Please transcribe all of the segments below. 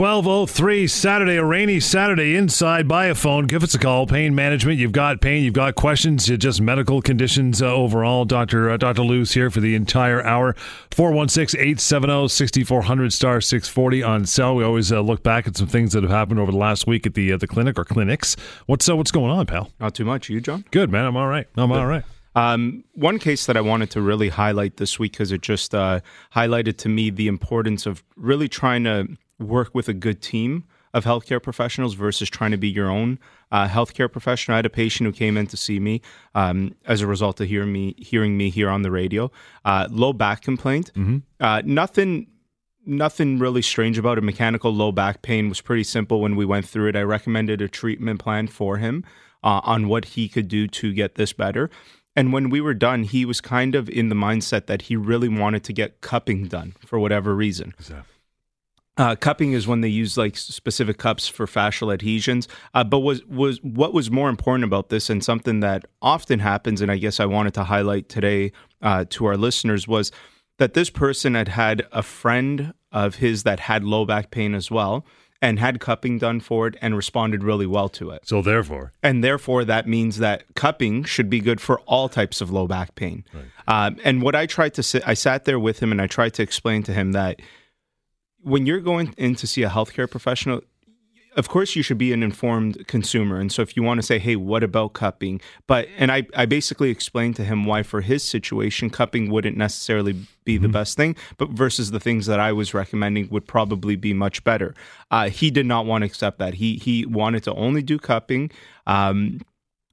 1203 Saturday, a rainy Saturday inside by a phone. Give us a call. Pain management. You've got pain. You've got questions. You Just medical conditions uh, overall. Dr. Uh, Dr. Lou's here for the entire hour. 416-870-6400 star 640 on cell. We always uh, look back at some things that have happened over the last week at the uh, the clinic or clinics. What's uh, what's going on, pal? Not too much. You, John? Good, man. I'm all right. I'm all right. Um, one case that I wanted to really highlight this week because it just uh, highlighted to me the importance of really trying to work with a good team of healthcare professionals versus trying to be your own uh, healthcare professional. I had a patient who came in to see me um, as a result of hearing me hearing me here on the radio. Uh, low back complaint. Mm-hmm. Uh, nothing. Nothing really strange about it. Mechanical low back pain was pretty simple when we went through it. I recommended a treatment plan for him uh, on what he could do to get this better. And when we were done, he was kind of in the mindset that he really wanted to get cupping done for whatever reason. Uh, cupping is when they use like specific cups for fascial adhesions. Uh, but was was what was more important about this, and something that often happens, and I guess I wanted to highlight today uh, to our listeners was that this person had had a friend of his that had low back pain as well, and had cupping done for it, and responded really well to it. So therefore, And therefore, that means that cupping should be good for all types of low back pain. Um, and what I tried to sit, I sat there with him and I tried to explain to him that when you're going in to see a healthcare professional, of course you should be an informed consumer. And so if you want to say, hey, what about cupping? But, and I, I basically explained to him why for his situation, cupping wouldn't necessarily be the best thing, but versus the things that I was recommending would probably be much better. Uh, he did not want to accept that. He, he wanted to only do cupping. Um,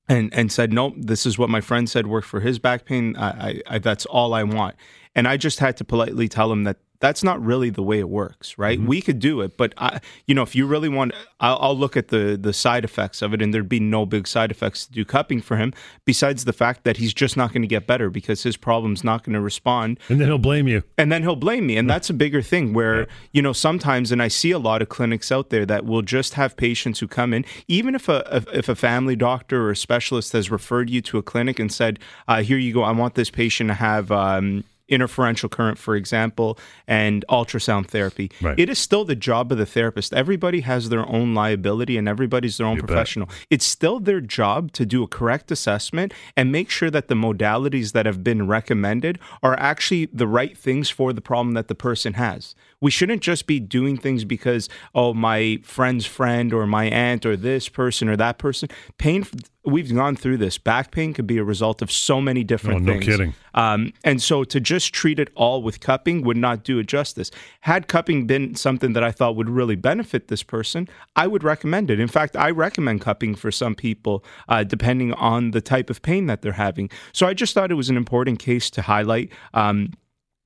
and and said, "Nope, this is what my friend said worked for his back pain. I, I, I that's all I want." And I just had to politely tell him that that's not really the way it works, right? We could do it, but I, you know, if you really want, I'll, I'll look at the the side effects of it, and there'd be no big side effects to do cupping for him, besides the fact that he's just not going to get better because his problem's not going to respond and then he'll blame you. and then he'll blame me and that's a bigger thing where you know sometimes and i see a lot of clinics out there that will just have patients who come in even if a if- if a family doctor or a specialist has referred you to a clinic and said uh, here you go i want this patient to have um, interferential current for example and ultrasound therapy Right. it is still the job of the therapist everybody has their own liability and everybody's their own bet. professional it's still their job to do a correct assessment and make sure that the modalities that have been recommended are actually the right things for the problem that the person has. We shouldn't just be doing things because, oh, my friend's friend or my aunt or this person or that person. Pain, we've gone through this. Back pain could be a result of so many different Oh, no things. kidding. Um, and so to just treat it all with cupping would not do it justice. Had cupping been something that I thought would really benefit this person, I would recommend it. In fact, I recommend cupping for some people, uh, depending on the type of pain that they're having. So I just thought it was an important case to highlight. Um,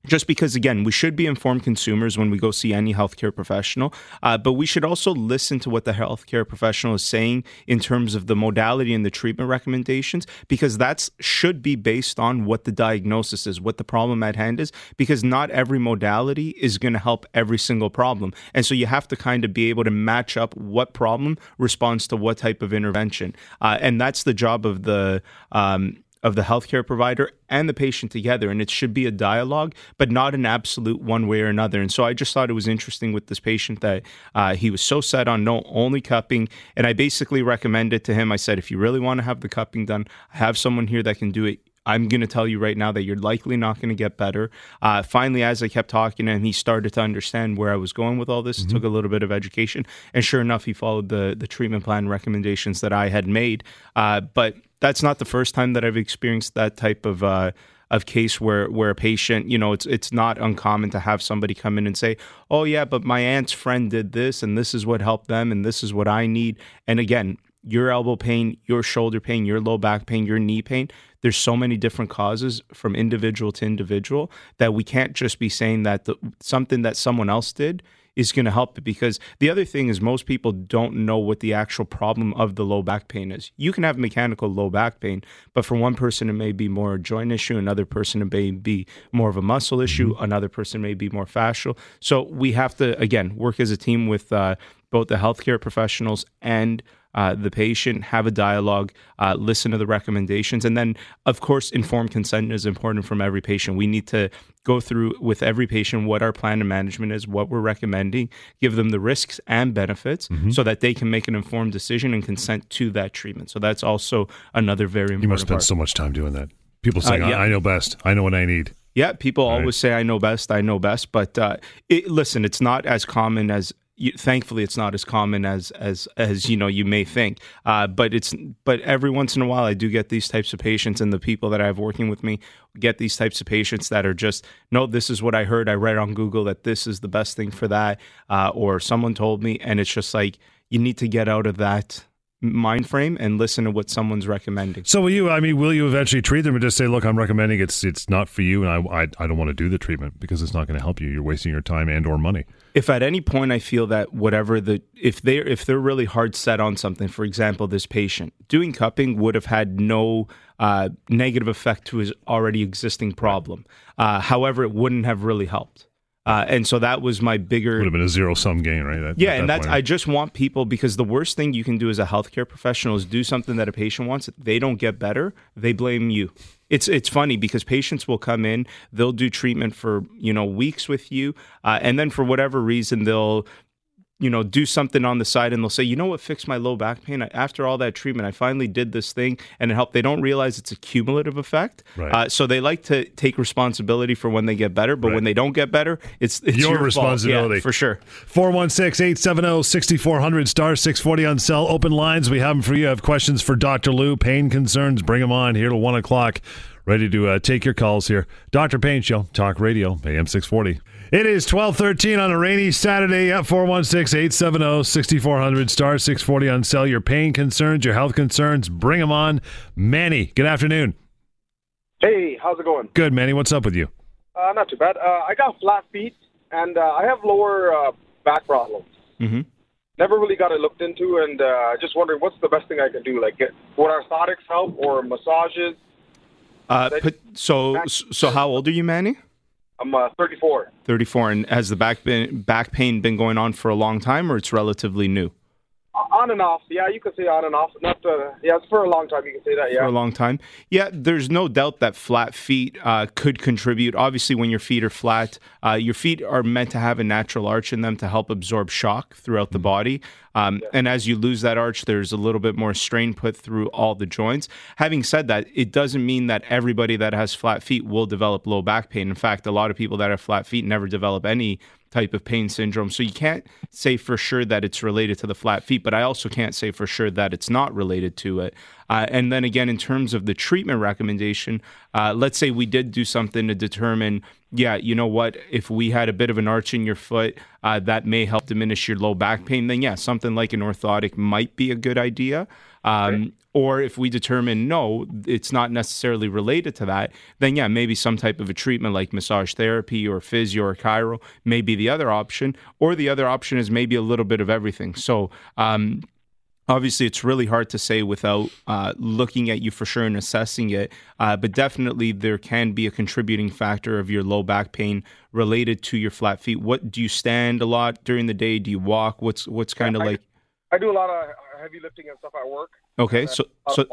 just because again we should be informed consumers when we go see any healthcare professional uh, but we should also listen to what the healthcare professional is saying in terms of the modality and the treatment recommendations because that should be based on what the diagnosis is what the problem at hand is because not every modality is going to help every single problem. And so you have to kind of be able to match up what problem responds to what type of intervention. Uh, and that's the job of the um, of the healthcare provider and the patient together. And it should be a dialogue, but not an absolute one way or another. And so I just thought it was interesting with this patient that uh, he was so set on no only cupping. And I basically recommended to him, I said, if you really want to have the cupping done, I have someone here that can do it. I'm going to tell you right now that you're likely not going to get better. Uh, finally, as I kept talking and he started to understand where I was going with all this, it took a little bit of education. And sure enough, he followed the, the treatment plan recommendations that I had made. Uh, but that's not the first time that I've experienced that type of uh, of case where where a patient, you know, it's it's not uncommon to have somebody come in and say, "Oh yeah, but my aunt's friend did this, and this is what helped them, and this is what I need." And again, your elbow pain, your shoulder pain, your low back pain, your knee pain. There's so many different causes from individual to individual that we can't just be saying that the, something that someone else did is going to help it because the other thing is most people don't know what the actual problem of the low back pain is. You can have mechanical low back pain, but for one person it may be more a joint issue, another person it may be more of a muscle issue, another person may be more fascial. So we have to again work as a team with uh, both the healthcare professionals and uh, the patient, have a dialogue, uh, listen to the recommendations, and then, of course, informed consent is important from every patient. We need to go through with every patient what our plan of management is, what we're recommending, give them the risks and benefits mm-hmm. so that they can make an informed decision and consent to that treatment. So that's also another very important You must spend part. so much time doing that. People saying, uh, yeah. I, I know best. I know what I need. Yeah, people right. always say I know best. I know best, but uh, it, listen, it's not as common as. You, thankfully, it's not as common as as as you know you may think. Uh, but it's but every once in a while, I do get these types of patients, and the people that I have working with me get these types of patients that are just no. This is what I heard. I read on Google that this is the best thing for that, uh, or someone told me, and it's just like you need to get out of that mind frame and listen to what someone's recommending. So will you? I mean, will you eventually treat them and just say, "Look, I'm recommending it's it's not for you, and I I, I don't want to do the treatment because it's not going to help you. You're wasting your time and or money." If at any point I feel that whatever the if they if they're really hard set on something, for example, this patient doing cupping would have had no uh, negative effect to his already existing problem. Uh, however, it wouldn't have really helped. Uh, and so that was my bigger. Would have been a zero sum gain, right? At, yeah, at and that's point. I just want people because the worst thing you can do as a healthcare professional is do something that a patient wants. They don't get better, they blame you. It's it's funny because patients will come in, they'll do treatment for you know weeks with you, uh, and then for whatever reason they'll you know, do something on the side and they'll say, you know what fixed my low back pain? After all that treatment, I finally did this thing and it helped. They don't realize it's a cumulative effect. Right. Uh, so they like to take responsibility for when they get better, but right. when they don't get better, it's, it's your, your responsibility. Yeah, for sure. 416 870 6400 star 640 on cell. Open lines. We have them for you. Have questions for Dr. Lou, pain concerns, bring them on here till 1 o'clock. Ready to uh, take your calls here. Dr. Pain Show, Talk Radio, AM 640. It is 1213 on a rainy Saturday at 416-870-6400 star 640 on cell. Your pain concerns, your health concerns, bring them on. Manny, good afternoon. Hey, how's it going? Good, Manny. What's up with you? Uh, not too bad. Uh, I got flat feet, and uh, I have lower uh, back problems. Mm-hmm. Never really got it looked into, and uh, just wondering what's the best thing I can do. Like, get, would orthotics help or massages? Uh, so, so how old are you, Manny? I'm uh, 34. 34, and has the back been, back pain been going on for a long time, or it's relatively new? On and off. Yeah, you could say on and off. Not uh, yeah, it's for a long time. You can say that. Yeah, for a long time. Yeah, there's no doubt that flat feet uh, could contribute. Obviously, when your feet are flat, uh, your feet are meant to have a natural arch in them to help absorb shock throughout the mm-hmm. body. Um, yeah. And as you lose that arch, there's a little bit more strain put through all the joints. Having said that, it doesn't mean that everybody that has flat feet will develop low back pain. In fact, a lot of people that have flat feet never develop any type of pain syndrome. So you can't say for sure that it's related to the flat feet, but I also can't say for sure that it's not related to it. Uh, and then again, in terms of the treatment recommendation, uh, let's say we did do something to determine, yeah, you know what, if we had a bit of an arch in your foot, uh, that may help diminish your low back pain, then yeah, something like an orthotic might be a good idea. Um, or if we determine no, it's not necessarily related to that, then yeah, maybe some type of a treatment like massage therapy or physio or chiro may be the other option. Or the other option is maybe a little bit of everything. So, um, obviously it's really hard to say without uh, looking at you for sure and assessing it uh, but definitely there can be a contributing factor of your low back pain related to your flat feet what do you stand a lot during the day do you walk what's what's kind of like i do a lot of heavy lifting and stuff at work Okay, so so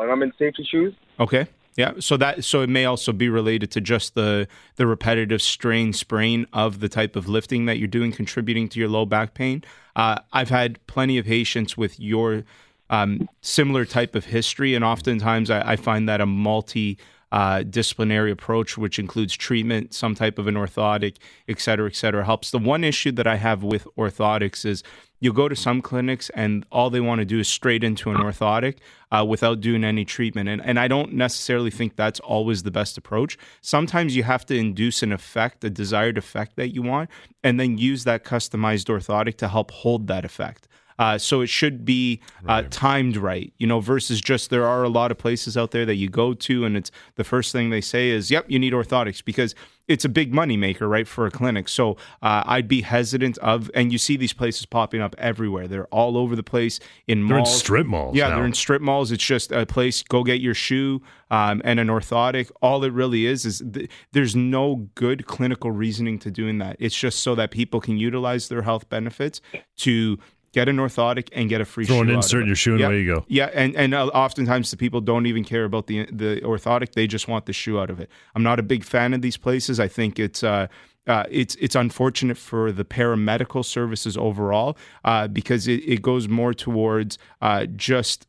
and I'm in safety shoes. Okay, yeah. So that so it may also be related to just the the repetitive strain sprain of the type of lifting that you're doing, contributing to your low back pain. Uh, I've had plenty of patients with your um, similar type of history, and oftentimes I, I find that a multi uh, disciplinary approach, which includes treatment, some type of an orthotic, et cetera, et cetera, helps. The one issue that I have with orthotics is you'll go to some clinics and all they want to do is straight into an orthotic uh, without doing any treatment. And, and I don't necessarily think that's always the best approach. Sometimes you have to induce an effect, a desired effect that you want, and then use that customized orthotic to help hold that effect. Uh, so it should be uh, right. timed right, you know, versus just there are a lot of places out there that you go to and it's the first thing they say is, yep, you need orthotics because it's a big money maker, right, for a clinic. So uh, I'd be hesitant of, and you see these places popping up everywhere. They're all over the place in they're malls. in strip malls. Yeah, now. they're in strip malls. It's just a place. Go get your shoe um, and an orthotic. All it really is is th- there's no good clinical reasoning to doing that. It's just so that people can utilize their health benefits to get an orthotic and get a free Throw shoe Throw an insert in your shoe and yeah. away you go. Yeah, and and uh, oftentimes the people don't even care about the the orthotic; they just want the shoe out of it. I'm not a big fan of these places. I think it's. Uh, uh, it's it's unfortunate for the paramedical services overall uh, because it, it goes more towards uh, just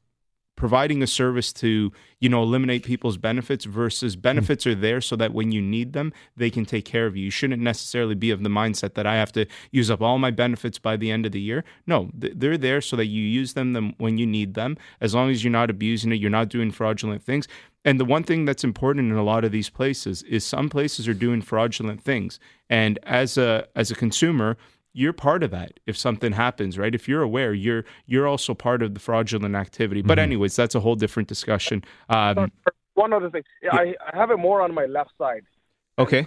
providing a service to you know eliminate people's benefits versus hmm. benefits are there so that when you need them they can take care of you. You shouldn't necessarily be of the mindset that i have to use up all my benefits by the end of the year. No they're there so that you use them them when you need them. As long as you're not abusing it you're not doing fraudulent things. And the one thing that's important in a lot of these places is some places are doing fraudulent things. And as a as a consumer you're part of that if something happens right if you're aware you're you're also part of the fraudulent activity but anyways that's a whole different discussion um, One other thing, yeah, I, I have it more on my left side. okay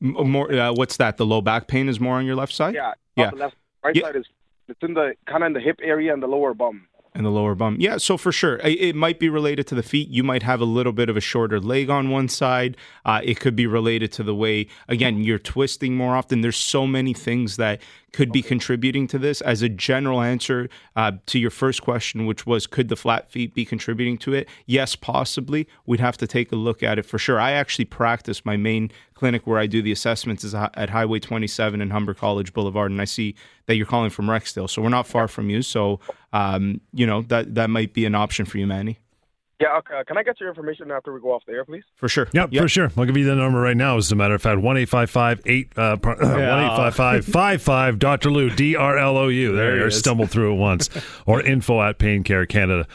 M- more uh, what's that the low back pain is more on your left side Yeah, Yeah. the left. Right Yeah. side is it's in the kind of in the hip area and the lower bum. And the lower bum. Yeah, so for sure, it, might be related to the feet. You might have a little bit of a shorter leg on one side. Uh, it could be related to the way, again, you're twisting more often. There's so many things that could be contributing to this. As a general answer uh, to your first question, which was, could the flat feet be contributing to it? Yes, possibly. We'd have to take a look at it for sure. I actually practice my main clinic where I do the assessments is at Highway 27 and Humber College Boulevard, and I see that you're calling from Rexdale, so we're not far from you. So, um, you know that that might be an option for you, Manny, Yeah, okay. uh, Can I get your information after we go off the air, please? for sure. Yep, for sure. I'll give you the number right now. As a matter of fact, one eight five five eight uh, one eight five five five five Doctor Lou D R L O U. There, There you is. stumbled through it once, or info at paincarecanada.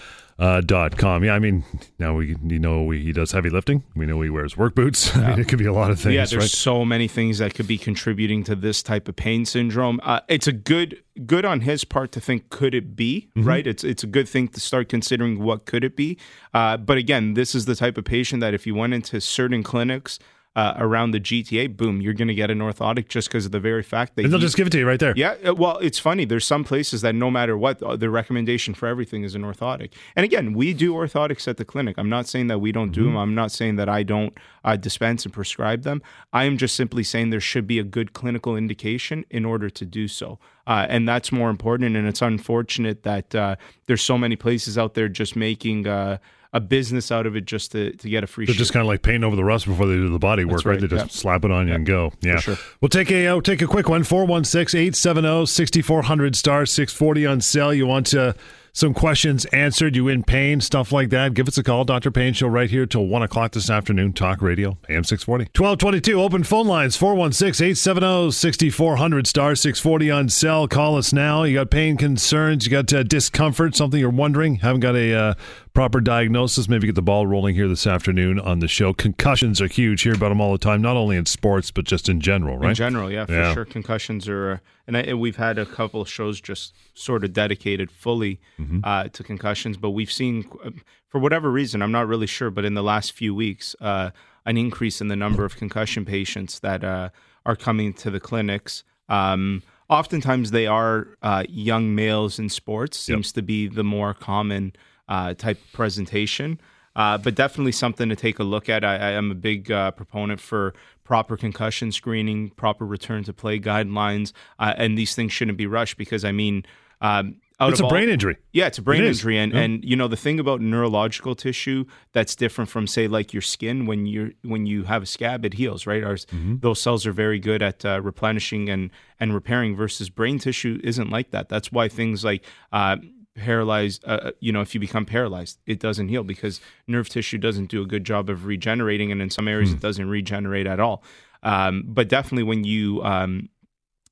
Uh, dot com. Yeah, I mean, now we you know we, he does heavy lifting. We know he wears work boots. I mean, it could be a lot of things. yeah, there's right? so many things that could be contributing to this type of pain syndrome. Uh, it's a good good on his part to think could it be Mm-hmm. right? It's it's a good thing to start considering what could it be. Uh, but again, this is the type of patient that if you went into certain clinics. Uh, around the GTA, boom, you're going to get an orthotic just because of the very fact that And they'll you- just give it to you right there. Yeah, uh, well, it's funny. There's some places that no matter what, uh, the recommendation for everything is an orthotic. And again, we do orthotics at the clinic. I'm not saying that we don't do them. I'm not saying that I don't uh, dispense and prescribe them. I am just simply saying there should be a good clinical indication in order to do so. Uh, and that's more important. And it's unfortunate that uh, there's so many places out there just making uh, a business out of it just to, to get a free They're just kind of like painting over the rust before they do the body work, right. right, They just slap it on you and go. Yeah. sure. We'll take a uh, take a quick one. 416-870-6400 star 640 on sale. You want uh, some questions answered, you in pain, stuff like that, give us a call. Dr. Pain Show right here till 1 o'clock this afternoon. Talk Radio, AM 640. 1222, open phone lines, 416-870-6400 star 640 on sale. Call us now. You got pain concerns, you got uh, discomfort, something you're wondering, haven't got a uh, proper diagnosis, maybe get the ball rolling here this afternoon on the show. Concussions are huge. Hear about them all the time, not only in sports, but just in general, right? In general, yeah, for Yeah. sure. Concussions are, uh, and, I, and we've had a couple of shows just sort of dedicated fully Mm-hmm. uh, to concussions. But we've seen, uh, for whatever reason, I'm not really sure, but in the last few weeks, uh, an increase in the number of concussion patients that uh, are coming to the clinics. Um, oftentimes, they are uh, young males in sports. Seems to be the more common uh, type presentation. Uh, but definitely something to take a look at. I, I am a big uh, proponent for proper concussion screening, proper return to play guidelines, uh, and these things shouldn't be rushed because I mean, um, out It's a all- brain injury. yeah, it's a brain It injury, and and you know the thing about neurological tissue that's different from say like your skin when you are when you have a scab it heals right. Ours Mm-hmm. those cells are very good at uh, replenishing and and repairing versus brain tissue isn't like that. That's why things like uh, paralyzed, uh, you know, if you become paralyzed, it doesn't heal because nerve tissue doesn't do a good job of regenerating, and in some areas Hmm. it doesn't regenerate at all. Um, but definitely when you um,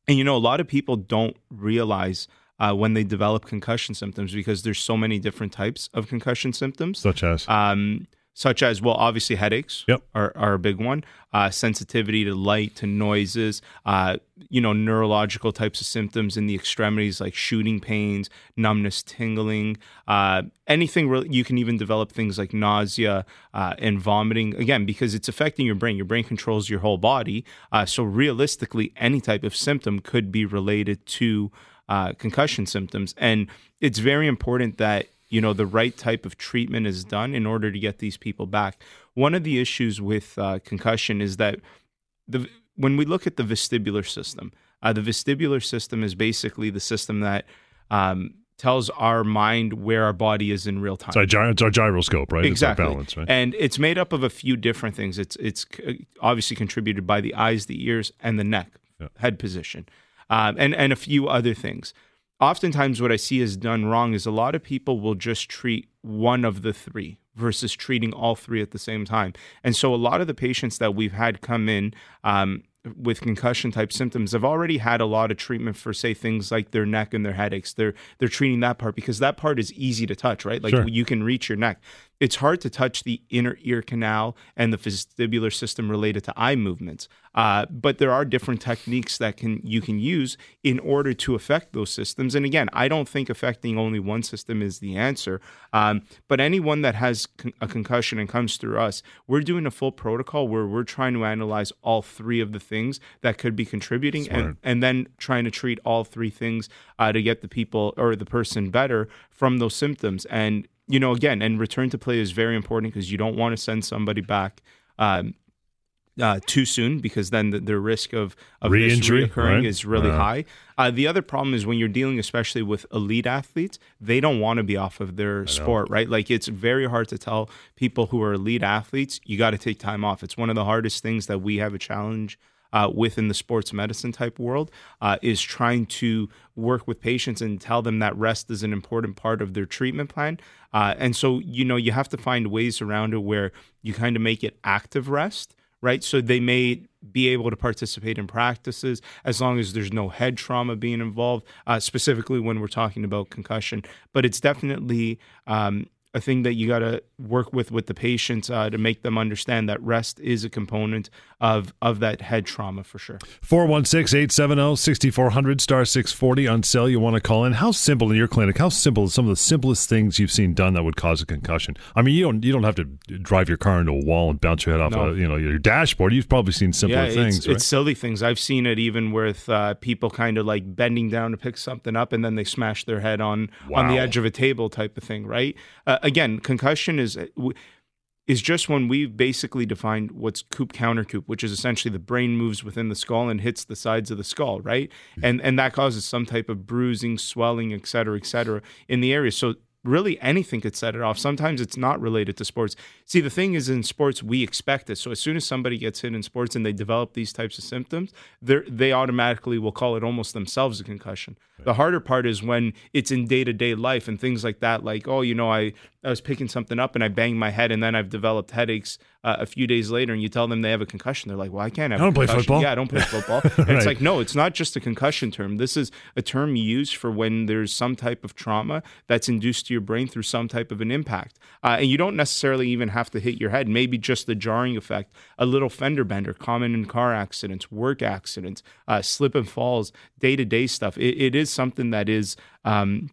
and you know, a lot of people don't realize uh, when they develop concussion symptoms because there's so many different types of concussion symptoms, Such as. um, such as well, obviously headaches Yep. are, are a big one. Uh, sensitivity to light, to noises, uh, you know, neurological types of symptoms in the extremities like shooting pains, numbness, tingling, uh, anything. Re- you can even develop things like nausea uh, and vomiting. Again, because it's affecting your brain. Your brain controls your whole body. Uh, so realistically, any type of symptom could be related to uh, concussion symptoms, and it's very important that you know the right type of treatment is done in order to get these people back. One of the issues with uh, concussion is that the when we look at the vestibular system, uh, the vestibular system is basically the system that um, tells our mind where our body is in real time. It's our, gy- it's our gyroscope, right? Exactly. It's our balance, right? And it's made up of a few different things. It's it's obviously contributed by the eyes, the ears, and the neck, Yeah. head position, um, and and a few other things. Oftentimes, what I see is done wrong is a lot of people will just treat one of the three versus treating all three at the same time. And so, a lot of the patients that we've had come in um, with concussion type symptoms have already had a lot of treatment for say things like their neck and their headaches they're they're treating that part because that part is easy to touch right like Sure. you can reach your neck it's hard to touch the inner ear canal and the vestibular system related to eye movements uh, but there are different techniques that can you can use in order to affect those systems. And again i don't think affecting only one system is the answer um, but anyone that has con- a concussion and comes through us we're doing a full protocol where we're trying to analyze all three of the things that could be contributing and, and then trying to treat all three things uh, to get the people or the person better from those symptoms. And you know again and return to play is very important because you don't want to send somebody back um, uh, too soon because then the, the risk of, of this Re-injury, reoccurring right? is really Uh. high. Uh, the other problem is when you're dealing, especially with elite athletes, they don't want to be off of their sport, right? Like it's very hard to tell people who are elite athletes, you got to take time off. It's one of the hardest things that we have a challenge uh, within the sports medicine type world uh, is trying to work with patients and tell them that rest is an important part of their treatment plan. Uh, and so, you know, you have to find ways around it where you kind of make it active rest right? So they may be able to participate in practices as long as there's no head trauma being involved, uh, specifically when we're talking about concussion. But it's definitely um, a thing that you got to work with with the patients uh, to make them understand that rest is a component of of that head trauma for sure. 416-870-6400 star 640 on sale you want to call in how simple in your clinic how simple is some of the simplest things you've seen done that would cause a concussion i mean you don't you don't have to drive your car into a wall and bounce your head off No. a, you know your dashboard you've probably seen simpler yeah, things it's, right it's silly things. I've seen it even with uh, people kind of like bending down to pick something up, and then they smash their head on on the edge of a table, type of thing. Right? Uh, again, concussion is uh, is just when we've basically defined what's coop counter coop, which is essentially the brain moves within the skull and hits the sides of the skull, right? Mm-hmm. And and that causes some type of bruising, swelling, et cetera, et cetera, in the area. So really anything could set it off. Sometimes it's not related to sports. See, the thing is in sports, we expect it. So as soon as somebody gets hit in sports and they develop these types of symptoms, they they automatically will call it almost themselves a concussion. The harder part is when it's in day to day life and things like that, like, oh, you know, I, I was picking something up and I banged my head and then I've developed headaches uh, a few days later and you tell them they have a concussion. They're like, well, I can't have I don't play football. Yeah, I don't play football. And Right. it's like, no, it's not just a concussion term. This is a term used for when there's some type of trauma that's induced your brain through some type of an impact. Uh, and you don't necessarily even have to hit your head, maybe just the jarring effect, a little fender bender, common in car accidents, work accidents, uh, slip and falls, day to day stuff. It, it is something that is. Um,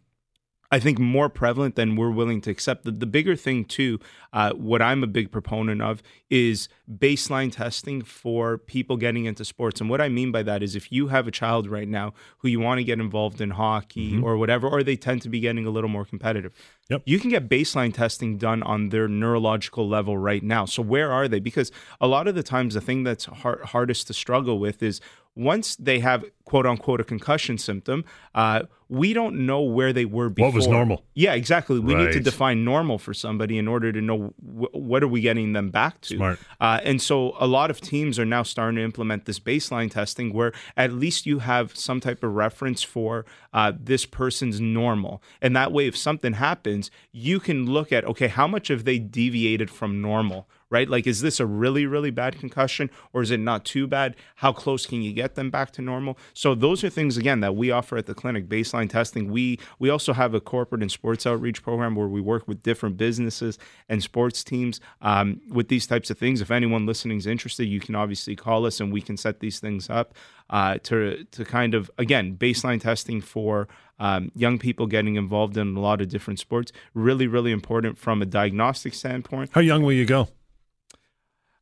I think more prevalent than we're willing to accept. The, the bigger thing, too, uh, what I'm a big proponent of is baseline testing for people getting into sports. And what I mean by that is if you have a child right now who you want to get involved in hockey or whatever, or they tend to be getting a little more competitive, Yep. you can get baseline testing done on their neurological level right now. So, where are they? Because a lot of the times, the thing that's hard, hardest to struggle with is once they have quote unquote a concussion symptom, uh, we don't know where they were before. What was normal? Yeah, exactly. We need to define normal for somebody in order to know wh- what are we getting them back to. Smart. Uh, and so a lot of teams are now starting to implement this baseline testing where at least you have some type of reference for uh, this person's normal. And that way, if something happens, you can look at, okay, how much have they deviated from normal? Right? Like, is this a really, really bad concussion or is it not too bad? How close can you get them back to normal? So those are things again that we offer at the clinic, baseline testing. We we also have a corporate and sports outreach program where we work with different businesses and sports teams um, with these types of things. If anyone listening is interested, you can obviously call us and we can set these things up uh, to to kind of again baseline testing for um, young people getting involved in a lot of different sports. Really, really important from a diagnostic standpoint. how young will you go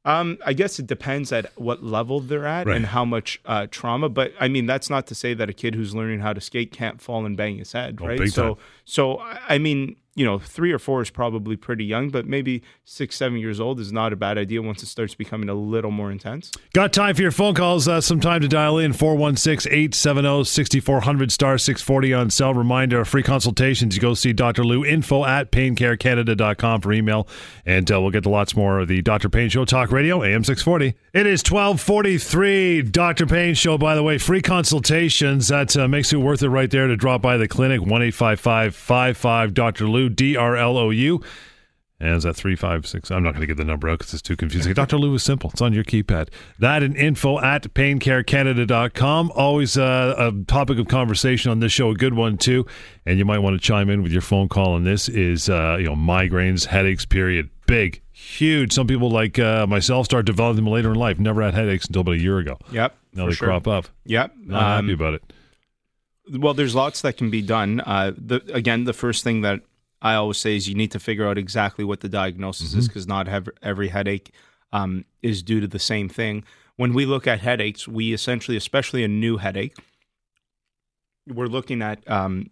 Um, I guess it depends at what level they're at Right. and how much uh, trauma. But I mean, that's not to say that a kid who's learning how to skate can't fall and bang his head, Oh, right? so, time. so I mean, you know, three or four is probably pretty young, but maybe six, seven years old is not a bad idea once it starts becoming a little more intense. Got time for your phone calls. Uh, some time to dial in 416 870 6400 star 640 on cell. Reminder free consultations. You go see Dr. Lou. Info at paincarecanada.com for email. And uh, we'll get to lots more of the Dr. Pain Show Talk Radio, AM 640. It is 1243. Dr. Pain Show, by the way, free consultations. That uh, makes it worth it right there to drop by the clinic. 1 855 Dr. Lou. D R L O U. And is that 356? I'm not going to get the number out because it's too confusing. Dr. Lou is simple. It's on your keypad. That and info at paincarecanada.com. Always uh, a topic of conversation on this show, a good one too. And you might want to chime in with your phone call on this is, uh, you know, migraines, headaches, period. Big, huge. Some people like uh, myself start developing them later in life. Never had headaches until about a year ago. Yep. Now they sure. crop up. Yep. Not um, happy about it. Well, there's lots that can be done. Uh, the, again, the first thing that I always say is you need to figure out exactly what the diagnosis mm-hmm. is because not every, every headache um, is due to the same thing. When we look at headaches, we essentially, especially a new headache, we're looking at um,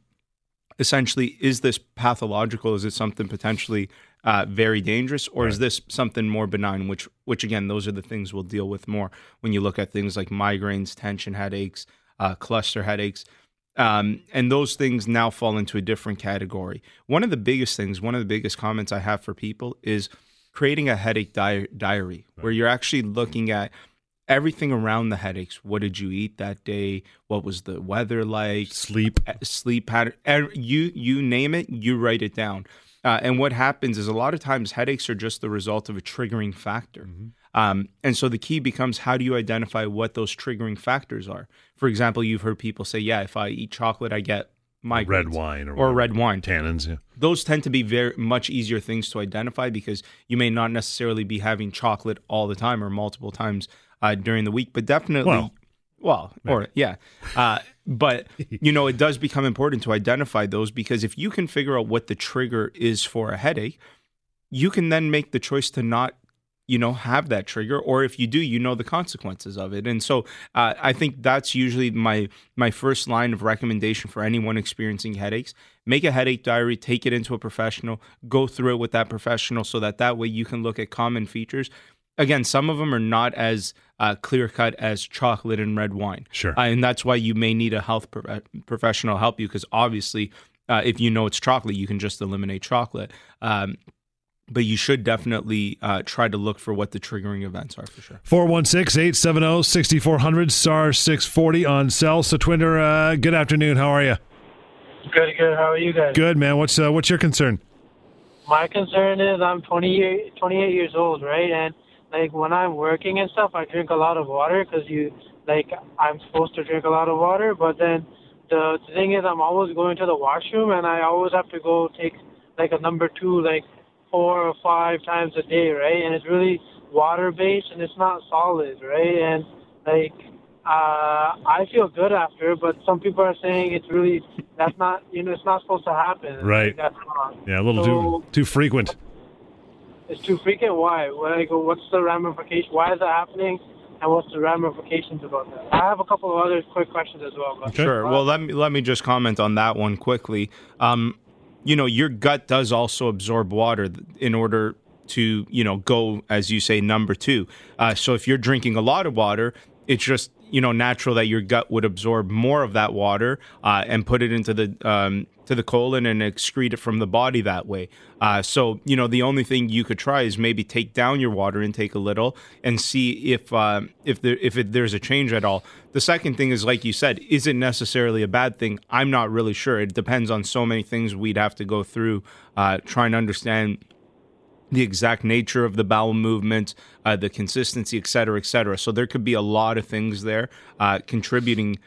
essentially is this pathological? Is it something potentially uh, very dangerous, or right. is this something more benign? Which, which again, those are the things we'll deal with more when you look at things like migraines, tension headaches, uh, cluster headaches. Um, and those things now fall into a different category. One of the biggest things, one of the biggest comments I have for people is creating a headache di- diary right. where you're actually looking at everything around the headaches. What did you eat that day? What was the weather like? Sleep, sleep pattern. You you name it, you write it down. Uh, and what happens is a lot of times headaches are just the result of a triggering factor. Mm-hmm. Um, and so the key becomes how do you identify what those triggering factors are? For example, you've heard people say, yeah, if I eat chocolate, I get migraines. Red wine or, or red wine. Tannins, yeah. Those tend to be very much easier things to identify because you may not necessarily be having chocolate all the time or multiple times uh, during the week, but definitely. Well, well or yeah. Uh, but, you know, it does become important to identify those because if you can figure out what the trigger is for a headache, you can then make the choice to not you know have that trigger or if you do you know the consequences of it. And so uh, i think that's usually my my first line of recommendation for anyone experiencing headaches. Make a headache diary take it into a professional go through it with that professional so that that way you can look at common features. Again some of them are not as uh, clear cut as chocolate and red wine. Sure. Uh, and that's why you may need a health pro- professional help you because obviously uh, if you know it's chocolate you can just eliminate chocolate. Um, but you should definitely uh, try to look for what the triggering events are for sure. 416 870 6400 star 640 on cell. So, Twinder, uh, good afternoon. How are you? Good, good. How are you guys? Good, man. What's uh, what's your concern? My concern is I'm 20, 28 years old, right? And like when I'm working and stuff, I drink a lot of water because you like I'm supposed to drink a lot of water, but then the, the thing is I'm always going to the washroom and I always have to go take like a number two like four or five times a day, right? And it's really water based and it's not solid, right? And like uh, I feel good after, but some people are saying it's really that's not you know it's not supposed to happen. Right. That's wrong. Yeah, a little so, too too frequent. It's too frequent. Why? Like, what's the ramification? Why is that happening? And what's the ramifications about that? I have a couple of other quick questions as well. But Sure. Well, let me let me just comment on that one quickly. Um, you know, your gut does also absorb water in order to, you know, go, as you say, number two. Uh, so if you're drinking a lot of water, it's just, you know, natural that your gut would absorb more of that water uh, and put it into the um, to the colon and excrete it from the body that way. Uh, so, you know, the only thing you could try is maybe take down your water intake a little and see if uh, if there if it, there's a change at all. The second thing is, like you said, is it necessarily a bad thing? I'm not really sure. It depends on so many things we'd have to go through uh, trying to understand the exact nature of the bowel movement, uh, the consistency, et cetera, et cetera. So there could be a lot of things there uh, contributing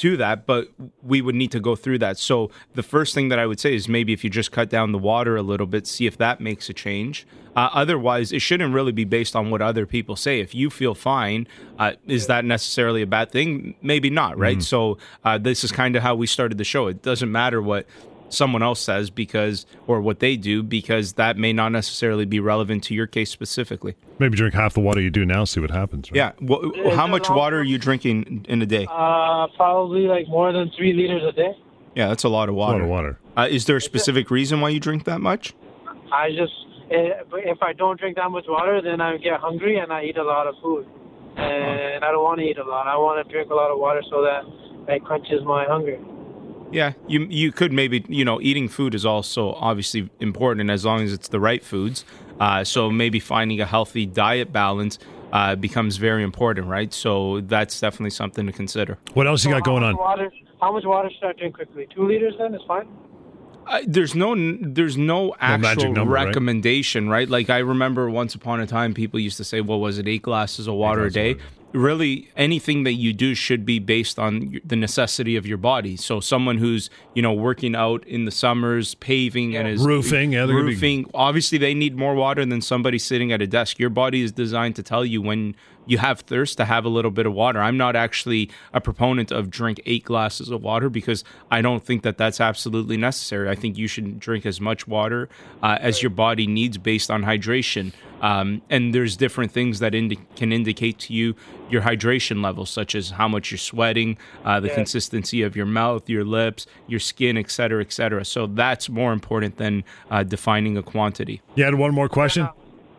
to that, but we would need to go through that. So the first thing that I would say is maybe if you just cut down the water a little bit, see if that makes a change. Uh, otherwise, it shouldn't really be based on what other people say. If you feel fine, uh, is that necessarily a bad thing? Maybe not, right? Mm-hmm. So uh, this is kind of how we started the show. It doesn't matter what someone else says because or what they do because that may not necessarily be relevant to your case specifically. Maybe drink half the water you do now, see what happens. Right? Yeah. Well, how much water are you drinking in a day? Uh, probably like more than three liters a day. Yeah, that's a lot of water. a lot of water. Uh, is there a specific reason why you drink that much? I just eh, if I don't drink that much water, then I get hungry and I eat a lot of food, and I don't want to eat a lot. I want to drink a lot of water so that it quenches my hunger. Yeah, you you could maybe you know eating food is also obviously important as long as it's the right foods. Uh, so maybe finding a healthy diet balance uh, becomes very important, right? So that's definitely something to consider. What else you got going on? Water, how much water should I drink quickly? Two liters then is fine. Uh, there's no there's no magic actual number, recommendation, right? Like I remember once upon a time, people used to say, "Well, was it eight glasses of water a glasses day?" Really, anything that you do should be based on the necessity of your body. So, someone who's you know working out in the summers, paving, and is Roofing, yeah, they're be- roofing. Obviously, they need more water than somebody sitting at a desk. Your body is designed to tell you when you have thirst to have a little bit of water. I'm not actually a proponent of drink eight glasses of water because I don't think that that's absolutely necessary. I think you should drink as much water uh, as your body needs based on hydration. Um, and there's different things that indi- can indicate to you your hydration levels, such as how much you're sweating, uh, the Yeah. consistency of your mouth, your lips, your skin, et cetera, et cetera. So that's more important than uh, defining a quantity. You had one more question?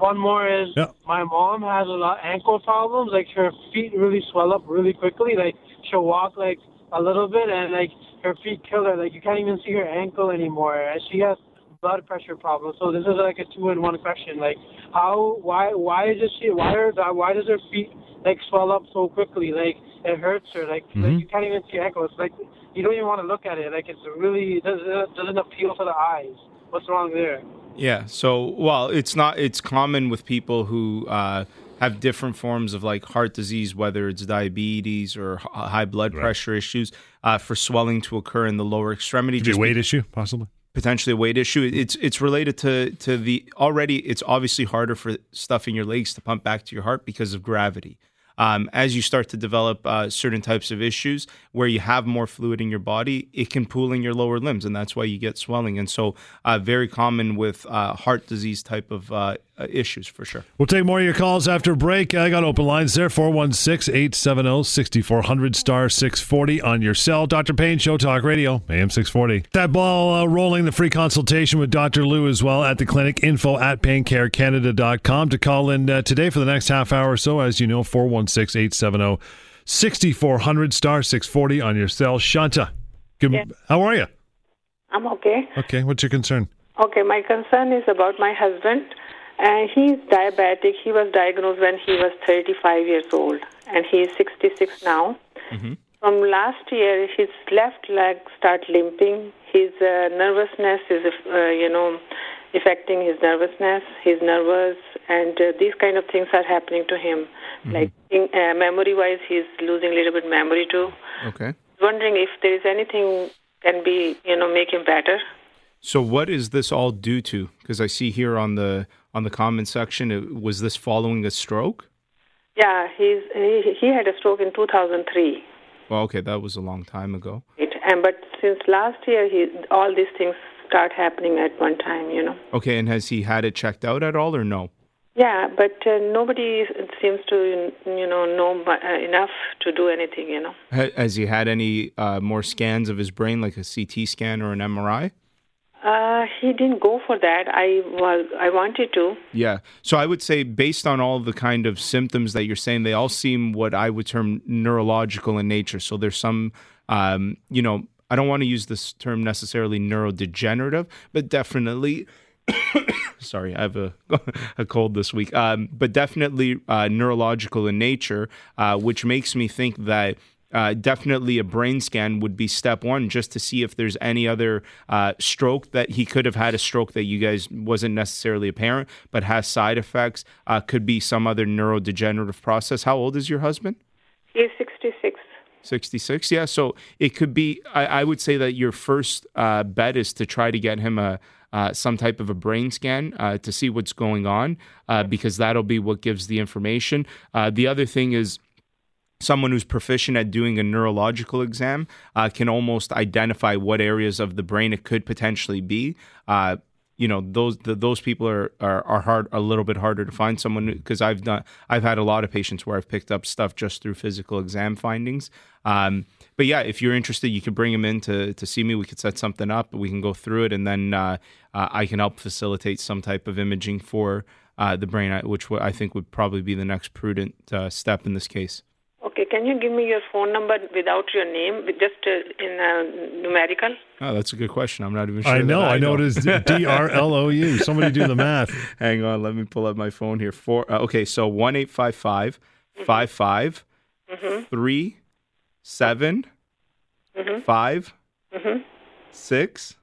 One more is Yeah. my mom has a lot ankle problems. Like her feet really swell up really quickly. Like she'll walk like a little bit and like her feet kill her. Like you can't even see her ankle anymore. And she has blood pressure problems. So this is like a two in one question. Like how why why does she why are why does her feet like swell up so quickly? Like it hurts her. Like, like mm-hmm. you can't even see her ankle. It's like you don't even want to look at it. Like it's really it doesn't it doesn't appeal to the eyes. What's wrong there? Yeah. So, well, it's not. It's common with people who uh, have different forms of like heart disease, whether it's diabetes or h- high blood pressure issues, uh, for swelling to occur in the lower extremity. Could be a weight issue, possibly. potentially a weight issue. It's it's related to to the already. It's obviously harder for stuff in your legs to pump back to your heart because of gravity. Um, as you start to develop uh, certain types of issues where you have more fluid in your body, it can pool in your lower limbs, and that's why you get swelling. And so, uh, very common with uh, heart disease type of uh, issues for sure. We'll take more of your calls after break. I got open lines there 416 870 6400 star 640 on your cell. Dr. Pain, Show Talk Radio, AM 640. That ball uh, rolling, the free consultation with Dr. Lou as well at the clinic. Info at paincarecanada.com to call in uh, today for the next half hour or so. As you know, 416 870 6400 star 640 on your cell. Shanta, good, Yeah. how are you? I'm okay. Okay, what's your concern? Okay, my concern is about my husband. And he's diabetic. He was diagnosed when he was 35 years old, and he is 66 now. From last year, his left leg start limping. His uh, nervousness is, uh, you know, affecting his nervousness. He's nervous, and uh, these kind of things are happening to him. Like in, uh, memory-wise, he's losing a little bit memory too. Okay. Wondering if there is anything can be, you know, make him better. So, what is this all due to? Because I see here on the on the comment section, was this following a stroke? Yeah, he's he, he had a stroke in 2003. Well, okay, that was a long time ago. It, and but since last year, he all these things start happening at one time. You know. Okay, and has he had it checked out at all, or no? Yeah, but uh, nobody seems to you know know uh, enough to do anything. You know. Has he had any uh, more scans of his brain, like a CT scan or an MRI? Uh, he didn't go for that. I was I wanted to. Yeah. So I would say, based on all the kind of symptoms that you're saying, they all seem what I would term neurological in nature. So there's some, um, you know, I don't want to use this term necessarily neurodegenerative, but definitely. sorry, I have a, a cold this week. Um, but definitely uh, neurological in nature, uh, which makes me think that uh, definitely a brain scan would be step one just to see if there's any other uh, stroke that he could have had a stroke that you guys wasn't necessarily apparent but has side effects uh, could be some other neurodegenerative process. How old is your husband? He's 66. 66 yeah so it could be i, I would say that your first uh, bet is to try to get him a uh, some type of a brain scan uh, to see what's going on uh, because that'll be what gives the information. Uh, the other thing is someone who's proficient at doing a neurological exam uh, can almost identify what areas of the brain it could potentially be. Uh, you know those the, those people are, are are hard a little bit harder to find someone because I've done I've had a lot of patients where I've picked up stuff just through physical exam findings. Um, but yeah, if you're interested, you could bring them in to to see me. We could set something up. We can go through it, and then uh, uh, I can help facilitate some type of imaging for uh, the brain, which I think would probably be the next prudent uh, step in this case. Okay, can you give me your phone number without your name, just uh, in uh, numerical? Oh, that's a good question. I'm not even sure. I know. I, I know. it is D R L O U. Somebody do the math. Hang on. Let me pull up my phone here. Four. Uh, okay, so one eight five five five five Mm-hmm. three seven Mhm. five six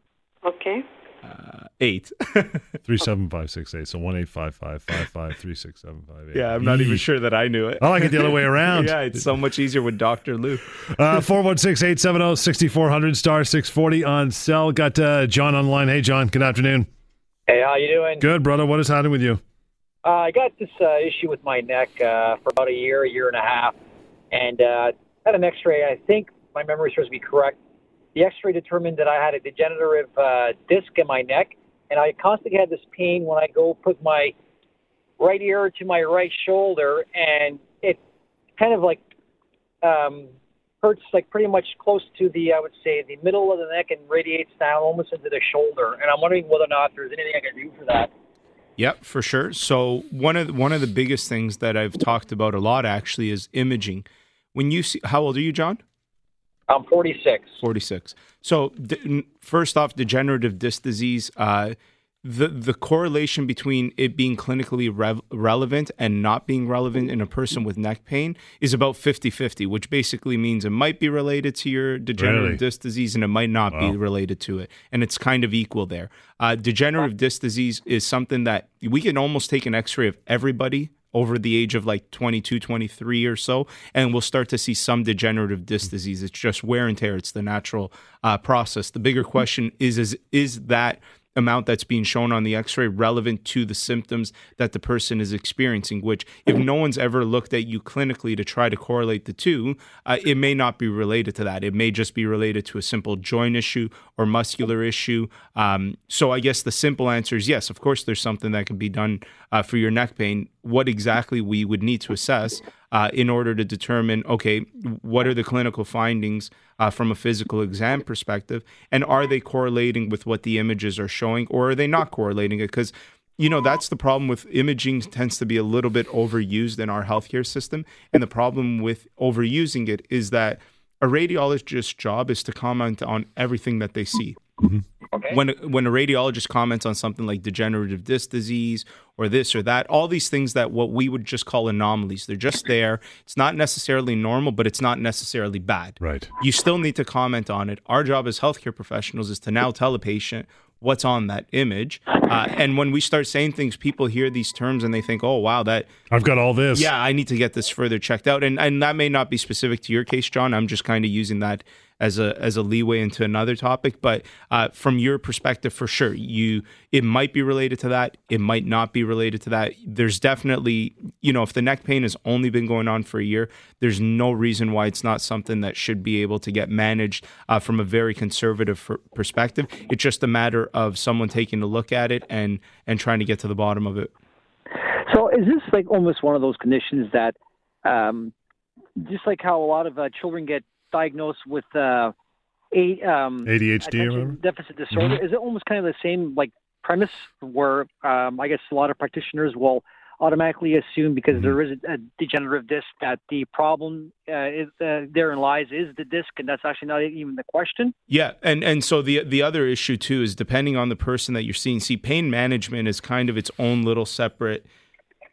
Okay. Uh, eight. Three seven five six eight. So one eight five five five five three six seven five eight. yeah, I'm not even sure that I knew it. I like it the other way around. yeah, it's so much easier with Doctor Lou. Uh, 416-870-6400 star 640 on cell. Got uh, John on the line. Hey, John. Good afternoon. Hey, how you doing? Good, brother. What is happening with you? Uh, I got this uh, issue with my neck uh, for about a year, a year and a half, and uh, had an X-ray. I think my memory is supposed to be correct. The X-ray determined that I had a degenerative uh, disc in my neck, and I constantly had this pain when I go put my right ear to my right shoulder, and it kind of like um, hurts like pretty much close to the I would say the middle of the neck and radiates down almost into the shoulder. And I'm wondering whether or not there's anything I can do for that. Yep, for sure. So one of the, one of the biggest things that I've talked about a lot actually is imaging. When you see, how old are you, John? I'm 46. 46. So, d- n- first off, degenerative disc disease, uh, the, the correlation between it being clinically rev- relevant and not being relevant in a person with neck pain is about 50 50, which basically means it might be related to your degenerative Really? disc disease and it might not Wow. be related to it. And it's kind of equal there. Uh, degenerative disc disease is something that we can almost take an x ray of everybody over the age of like 22, 23 or so, and we'll start to see some degenerative disc disease. It's just wear and tear. It's the natural uh, process. The bigger question is, is, is that amount that's being shown on the x-ray relevant to the symptoms that the person is experiencing which if no one's ever looked at you clinically to try to correlate the two uh, it may not be related to that it may just be related to a simple joint issue or muscular issue um, so i guess the simple answer is yes of course there's something that can be done uh, for your neck pain what exactly we would need to assess uh, in order to determine okay what are the clinical findings uh, from a physical exam perspective and are they correlating with what the images are showing or are they not correlating it? Because you know that's the problem with imaging tends to be a little bit overused in our healthcare system and the problem with overusing it is that a radiologist's job is to comment on everything that they see Okay. when when a radiologist comments on something like degenerative disc disease or this or that, all these things that what we would just call anomalies, they're just there. It's not necessarily normal, but it's not necessarily bad. Right. You still need to comment on it. Our job as healthcare professionals is to now tell a patient what's on that image. Uh, and when we start saying things, people hear these terms and they think, "Oh, wow, that I've got all this. yeah, I need to get this further checked out." And and that may not be specific to your case, John. I'm just kind of using that as a as a leeway into another topic. But uh, from your perspective, for sure, you it might be related to that. It might not be related to that. There's definitely, you know, if the neck pain has only been going on for a year, there's no reason why it's not something that should be able to get managed uh, from a very conservative per- perspective. It's just a matter of someone taking a look at it and and trying to get to the bottom of it. So is this like almost one of those conditions that, um, just like how a lot of uh, children get diagnosed with uh, a, um, ADHD or attention whatever. deficit disorder? Is it almost kind of the same like premise where um, I guess a lot of practitioners will automatically assume because there is a, a degenerative disc that the problem uh, is, uh, therein lies is the disc, and that's actually not even the question. Yeah, and and so the the other issue too is depending on the person that you're seeing. See, pain management is kind of its own little separate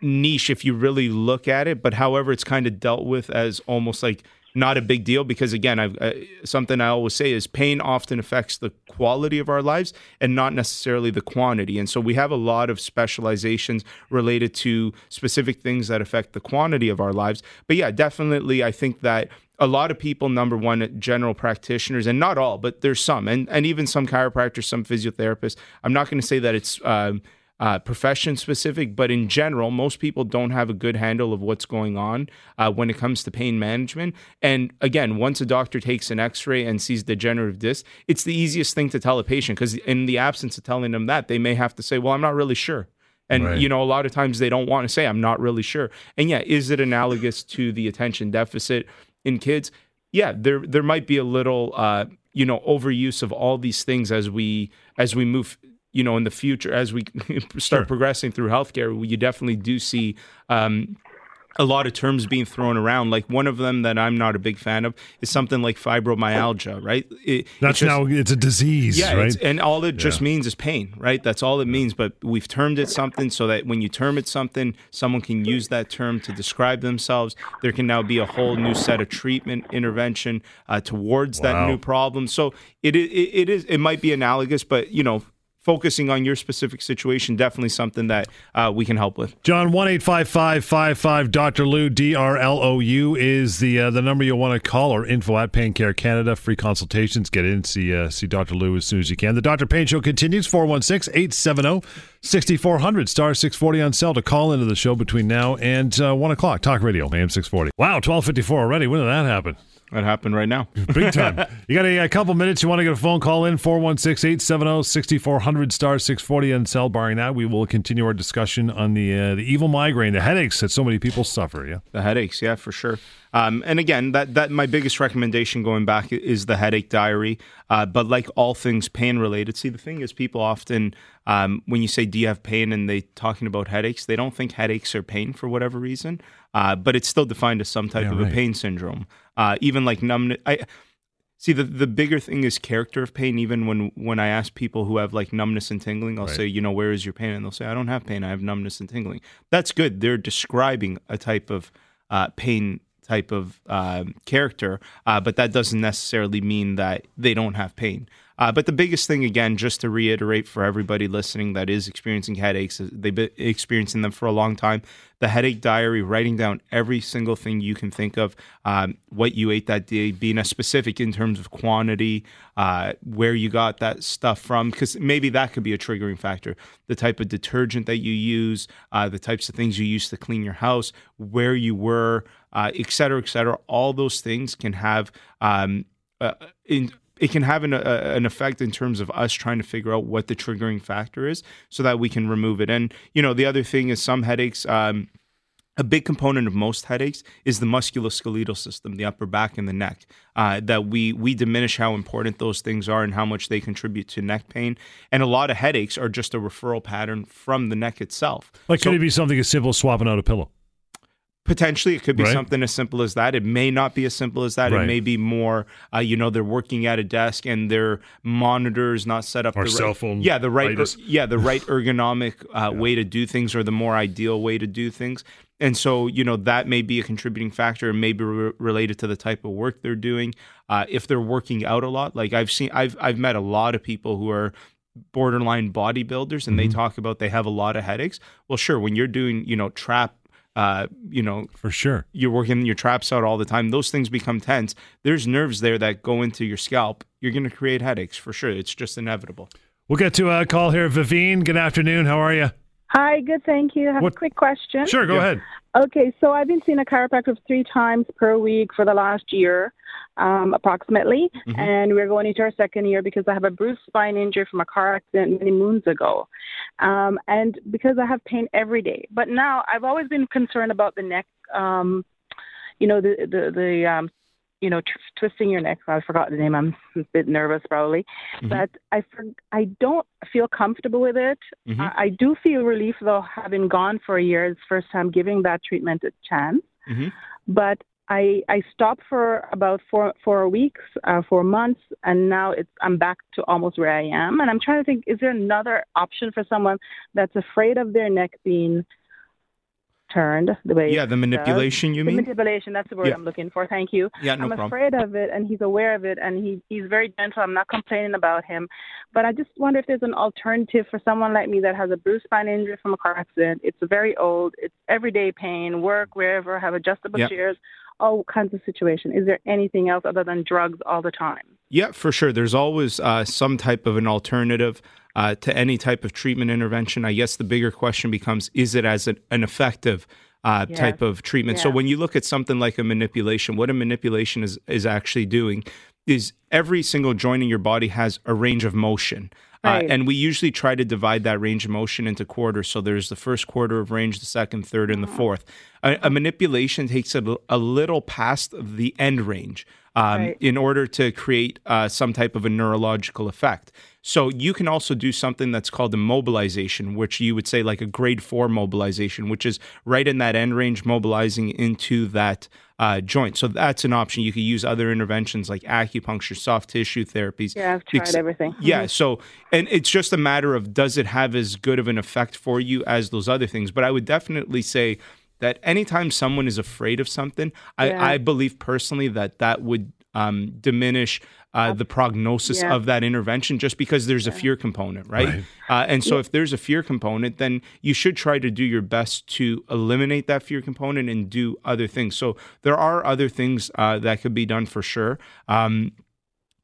niche if you really look at it. But however, it's kind of dealt with as almost like not a big deal because again, I've, uh, something I always say is pain often affects the quality of our lives and not necessarily the quantity. And so we have a lot of specializations related to specific things that affect the quantity of our lives. But yeah, definitely, I think that a lot of people, number one, general practitioners, and not all, but there's some, and, and even some chiropractors, some physiotherapists. I'm not going to say that it's um, uh, profession specific, but in general, most people don't have a good handle of what's going on uh, when it comes to pain management. And again, once a doctor takes an x ray and sees degenerative disc, it's the easiest thing to tell a patient because, in the absence of telling them that, they may have to say, Well, I'm not really sure. And Right. you know, a lot of times they don't want to say, "I'm not really sure." And yeah, is it analogous to the attention deficit in kids? Yeah, there there might be a little, uh, you know, overuse of all these things as we as we move, you know, in the future as we start Sure. progressing through healthcare. You definitely do see. Um, a lot of terms being thrown around. Like one of them that I'm not a big fan of is something like fibromyalgia, right? It- That's it's just- now it's a disease, yeah, right? and all it just Yeah. means is pain, right? That's all it means. But we've termed it something so that when you term it something, someone can use that term to describe themselves. There can now be a whole new set of treatment intervention uh, towards Wow. that new problem. So it, it it is it might be analogous, but you know. Focusing on your specific situation, definitely something that uh, we can help with. John one eight five five five five Dr. Lou D R L O U is the uh, the number you'll want to call or info at Pain Care Canada free consultations get in see uh, see Dr. Lou as soon as you can. The Dr. Pain Show continues 416-870-6400 star 640 on sale to call into the show between now and uh, 1 o'clock. Talk Radio AM 640. Wow, 1254 already. When did that happen? That happened right now. Big time. you got a, a couple minutes. You want to get a phone call in 416 870 6400 star 640 on cell. Barring that, we will continue our discussion on the uh, the evil migraine, the headaches that so many people suffer. Yeah. The headaches, yeah, for sure. Um, and again, that that my biggest recommendation going back is the headache diary. Uh, but like all things pain related, see the thing is, people often um, when you say, "Do you have pain?" and they talking about headaches, they don't think headaches are pain for whatever reason. Uh, but it's still defined as some type Yeah, of right. a pain syndrome. Uh, even like numbness. I, See the the bigger thing is character of pain. Even when when I ask people who have like numbness and tingling, I'll Right. say, you know, where is your pain? And they'll say, I don't have pain. I have numbness and tingling. That's good. They're describing a type of uh, pain type of um character, uh, but that doesn't necessarily mean that they don't have pain. Uh, but the biggest thing, again, just to reiterate for everybody listening that is experiencing headaches, they've been experiencing them for a long time. The headache diary, writing down every single thing you can think of, um, what you ate that day, being as specific in terms of quantity, uh, where you got that stuff from, because maybe that could be a triggering factor. The type of detergent that you use, uh, the types of things you use to clean your house, where you were, uh, et cetera, et cetera. All those things can have um, uh, in it can have an, uh, an effect in terms of us trying to figure out what the triggering factor is so that we can remove it. And, you know, the other thing is some headaches, um, a big component of most headaches is the musculoskeletal system, the upper back and the neck. Uh, that we we diminish how important those things are and how much they contribute to neck pain. And a lot of headaches are just a referral pattern from the neck itself. Like, So- could it be something as simple as swapping out a pillow? Potentially, it could be Right. something as simple as that. It may not be as simple as that. Right. It may be more, uh, you know, they're working at a desk and their monitor is not set up. Or the cell right, phone Yeah, the right. itis. yeah, the right ergonomic uh, way to do things, or the more ideal way to do things. And so, you know, that may be a contributing factor, and maybe re- related to the type of work they're doing. Uh, if they're working out a lot, like I've seen, I've I've met a lot of people who are borderline bodybuilders, and they talk about they have a lot of headaches. Well, sure, when you're doing, you know, trap. Uh, you know, For sure. you're working your traps out all the time, those things become tense. There's nerves there that go into your scalp. You're going to create headaches for sure. It's just inevitable. We'll get to a call here. Vivine, good afternoon. How are you? Hi, good, thank you. I have What- a quick question. Sure, go Yeah. ahead. Okay, so I've been seeing a chiropractor three times per week for the last year, um, approximately, Mhm. and we're going into our second year because I have a bruised spine injury from a car accident many moons ago, um, and because I have pain every day. But now I've always been concerned about the neck, um, you know, the the the um, you know, tw- twisting your neck. I forgot the name. I'm a bit nervous, probably, Mhm. but I for, I don't feel comfortable with it. Mhm. I, I do feel relief though, having gone for a year. It's first time giving that treatment a chance. Mhm. But I I stopped for about four four weeks, uh, four months, and now it's I'm back to almost where I am. And I'm trying to think: is there another option for someone that's afraid of their neck being turned the way? Yeah, the does? manipulation, you The mean? manipulation. That's the word Yeah. I'm looking for. Thank you. Yeah, no I'm problem. afraid of it, and he's aware of it, and he he's very gentle. I'm not complaining about him, but I just wonder if there's an alternative for someone like me that has a bruised spine injury from a car accident. It's very old. It's everyday pain. Work wherever, have adjustable Yeah. chairs, all kinds of situation. Is there anything else other than drugs all the time? Yeah, for sure. There's always uh, some type of an alternative. uh, to any type of treatment intervention. I guess the bigger question becomes: Is it as an, an effective uh, Yeah. type of treatment? So when you look at something like a manipulation, what a manipulation is is actually doing is every single joint in your body has a range of motion. Uh, Right. and we usually try to divide that range of motion into quarters. So there's the first quarter of range, the second, third, and the Uh-huh. fourth. A, a manipulation takes a, a little past the end range um, Right. in order to create uh, some type of a neurological effect. So you can also do something that's called immobilization, which you would say like a grade four mobilization, which is right in that end range, mobilizing into that uh, joint. So that's an option. You could use other interventions like acupuncture, soft tissue therapies. Yeah, I've tried Ex- everything. Yeah. So, and it's just a matter of does it have as good of an effect for you as those other things? But I would definitely say that anytime someone is afraid of something, Yeah. I, I believe personally that that would um, diminish uh, the prognosis Yeah. of that intervention just because there's a fear component, right? Uh, and so if there's a fear component, then you should try to do your best to eliminate that fear component and do other things. So there are other things uh, that could be done for sure. Um,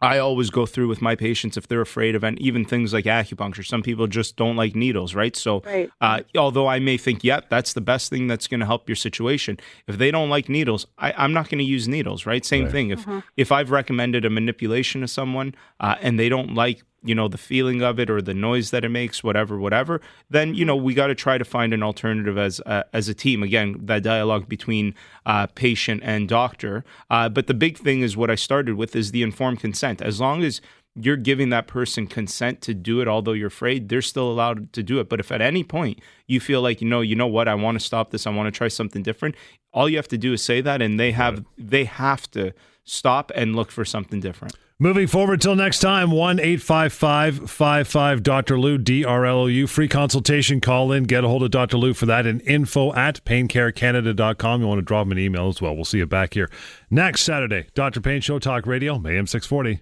I always go through with my patients if they're afraid of, and even things like acupuncture. Some people just don't like needles, right? So, Right. uh, although I may think, yeah, that's the best thing that's going to help your situation. If they don't like needles, I, I'm not going to use needles, right? Same thing. If if I've recommended a manipulation to someone uh, and they don't like you know the feeling of it or the noise that it makes whatever whatever then you know we got to try to find an alternative as uh, as a team. Again that dialogue between uh, patient and doctor. Uh, but the big thing is what i started with is the informed consent. As long as you're giving that person consent to do it although you're afraid they're still allowed to do it. But if at any point you feel like you know you know what? I want to stop this. I want to try something different all you have to do is say that and they have they have to stop and look for something different Moving forward till next time, 1 855 55 Dr. Lou, D R L O U. Free consultation. Call in, get a hold of Dr. Lou for that, and info at paincarecanada.com. You want to drop him an email as well. We'll see you back here next Saturday. Dr. Pain Show Talk Radio, AM 640.